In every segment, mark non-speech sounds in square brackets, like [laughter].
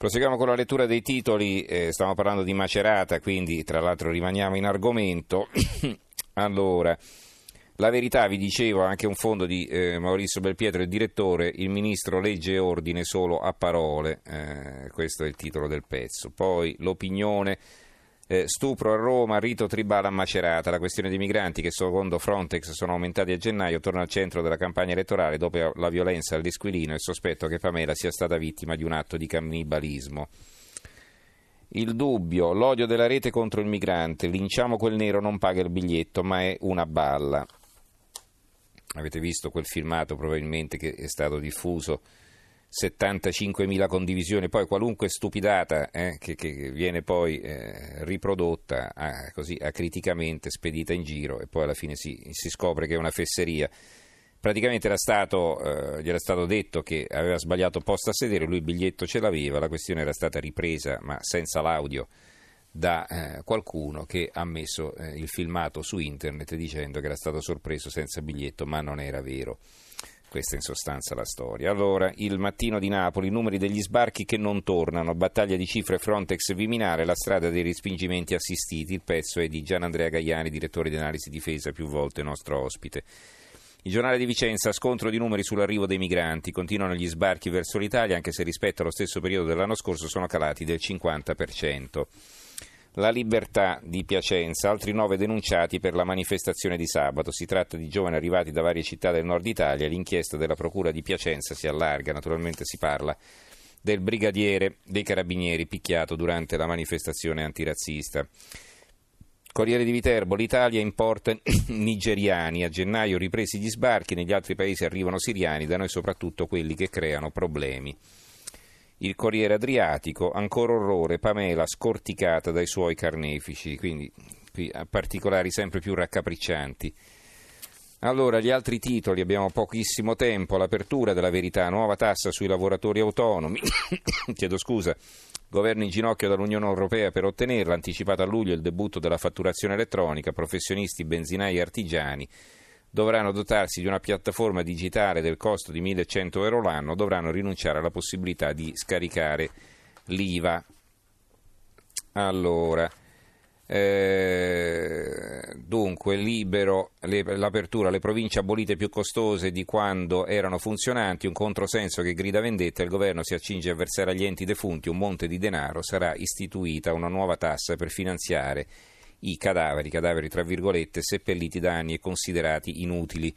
Proseguiamo con la lettura dei titoli, eh, stiamo parlando di Macerata, quindi tra l'altro rimaniamo in argomento. [coughs] allora, la verità, vi dicevo, anche un fondo di eh, Maurizio Belpietro, il direttore, il ministro legge e ordine solo a parole, eh, questo è il titolo del pezzo. Poi l'opinione eh, stupro a Roma, rito tribale a Macerata. La questione dei migranti che secondo Frontex sono aumentati a gennaio torna al centro della campagna elettorale dopo la violenza all'Esquilino e il sospetto che Pamela sia stata vittima di un atto di cannibalismo. Il dubbio, l'odio della rete contro il migrante, linciamo quel nero non paga il biglietto ma è una balla. Avete visto quel filmato probabilmente che è stato diffuso 75.000 condivisioni, poi qualunque stupidata eh, che, che, viene poi eh, riprodotta ah, così acriticamente, spedita in giro e poi alla fine si, si scopre che è una fesseria. Praticamente era stato, eh, gli era stato detto che aveva sbagliato posto a sedere, lui il biglietto ce l'aveva, la questione era stata ripresa ma senza l'audio da eh, qualcuno che ha messo eh, il filmato su internet dicendo che era stato sorpreso senza biglietto ma non era vero. Questa in sostanza la storia. Allora, il mattino di Napoli, numeri degli sbarchi che non tornano, battaglia di cifre Frontex Viminale, la strada dei respingimenti assistiti. Il pezzo è di Gian Andrea Gaiani, direttore di analisi difesa, più volte nostro ospite. Il giornale di Vicenza, scontro di numeri sull'arrivo dei migranti. Continuano gli sbarchi verso l'Italia, anche se rispetto allo stesso periodo dell'anno scorso sono calati del 50%. La libertà di Piacenza, altri nove denunciati per la manifestazione di sabato. Si tratta di giovani arrivati da varie città del nord Italia. L'inchiesta della Procura di Piacenza si allarga, naturalmente si parla del brigadiere dei carabinieri picchiato durante la manifestazione antirazzista. Corriere di Viterbo, l'Italia importa [clears throat] nigeriani, a gennaio ripresi gli sbarchi, negli altri paesi arrivano siriani, da noi soprattutto quelli che creano problemi. Il Corriere Adriatico, ancora orrore, Pamela scorticata dai suoi carnefici, quindi qui particolari sempre più raccapriccianti. Allora, gli altri titoli, abbiamo pochissimo tempo, l'apertura della verità, nuova tassa sui lavoratori autonomi, [coughs] chiedo scusa, governo in ginocchio dall'Unione Europea per ottenerla, anticipato a luglio il debutto della fatturazione elettronica, professionisti, benzinai e artigiani, dovranno dotarsi di una piattaforma digitale del costo di 1100 euro l'anno, dovranno rinunciare alla possibilità di scaricare l'IVA. Allora, eh, dunque, libero le, l'apertura, le province abolite più costose di quando erano funzionanti, un controsenso che grida vendetta, il governo si accinge a versare agli enti defunti un monte di denaro, sarà istituita una nuova tassa per finanziare i cadaveri, cadaveri tra virgolette, seppelliti da anni e considerati inutili.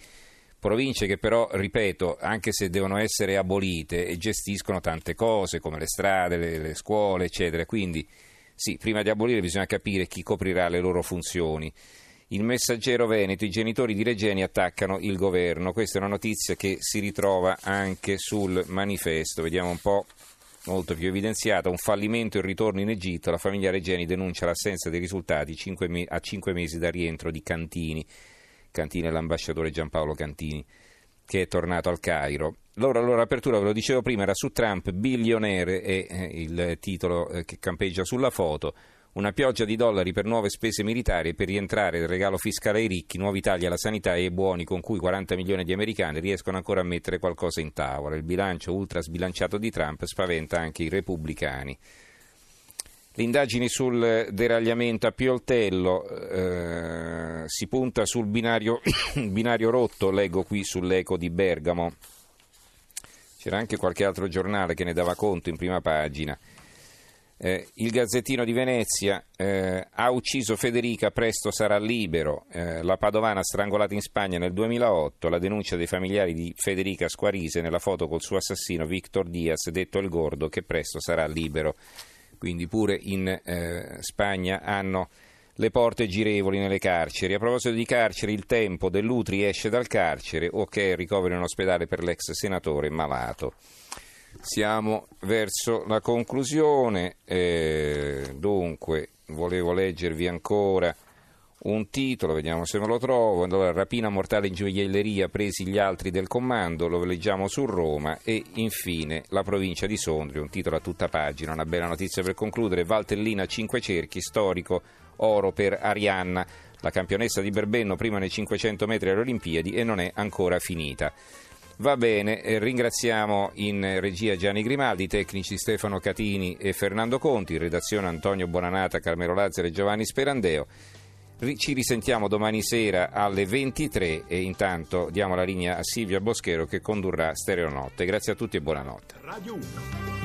Province che però, ripeto, anche se devono essere abolite, gestiscono tante cose come le strade, le, le scuole, eccetera. Quindi, sì, prima di abolire bisogna capire chi coprirà le loro funzioni. Il messaggero Veneto, i genitori di Regeni attaccano il governo. Questa è una notizia che si ritrova anche sul manifesto. Vediamo un po' molto più evidenziata, un fallimento e il ritorno in Egitto, la famiglia Regeni denuncia l'assenza dei risultati a cinque mesi dal rientro di Cantini. Cantini è l'ambasciatore Giampaolo Cantini, che è tornato al Cairo. Allora, allora apertura, ve lo dicevo prima, era su Trump, bilionere è eh, il titolo eh, che campeggia sulla foto. Una pioggia di dollari per nuove spese militari per rientrare il regalo fiscale ai ricchi, nuovi tagli alla sanità e ai buoni con cui 40 milioni di americani riescono ancora a mettere qualcosa in tavola. Il bilancio ultra sbilanciato di Trump spaventa anche i repubblicani. Le indagini sul deragliamento a Pioltello eh, si punta sul binario, [coughs] binario rotto, leggo qui sull'eco di Bergamo. C'era anche qualche altro giornale che ne dava conto in prima pagina. Eh, il Gazzettino di Venezia eh, ha ucciso Federica, presto sarà libero. Eh, la Padovana strangolata in Spagna nel 2008. La denuncia dei familiari di Federica Squarise nella foto col suo assassino Victor Diaz, detto il Gordo, che presto sarà libero. Quindi pure in eh, Spagna hanno le porte girevoli nelle carceri. A proposito di carceri, il tempo dell'Utri esce dal carcere o che ricovero in ospedale per l'ex senatore malato. Siamo verso la conclusione, eh, dunque volevo leggervi ancora un titolo, vediamo se me lo trovo, allora, rapina mortale in gioielleria, presi gli altri del comando, lo leggiamo su Roma e infine la provincia di Sondrio, un titolo a tutta pagina, una bella notizia per concludere, Valtellina 5 cerchi, storico, oro per Arianna, la campionessa di Berbenno prima nei 500 metri alle Olimpiadi e non è ancora finita. Va bene, eh, ringraziamo in regia Gianni Grimaldi, tecnici Stefano Catini e Fernando Conti, in redazione Antonio Bonanata, Carmelo Lazzaro e Giovanni Sperandeo. Ci risentiamo domani sera alle 23 e intanto diamo la linea a Silvia Boschero che condurrà Stereonotte. Grazie a tutti e buonanotte. Radio 1.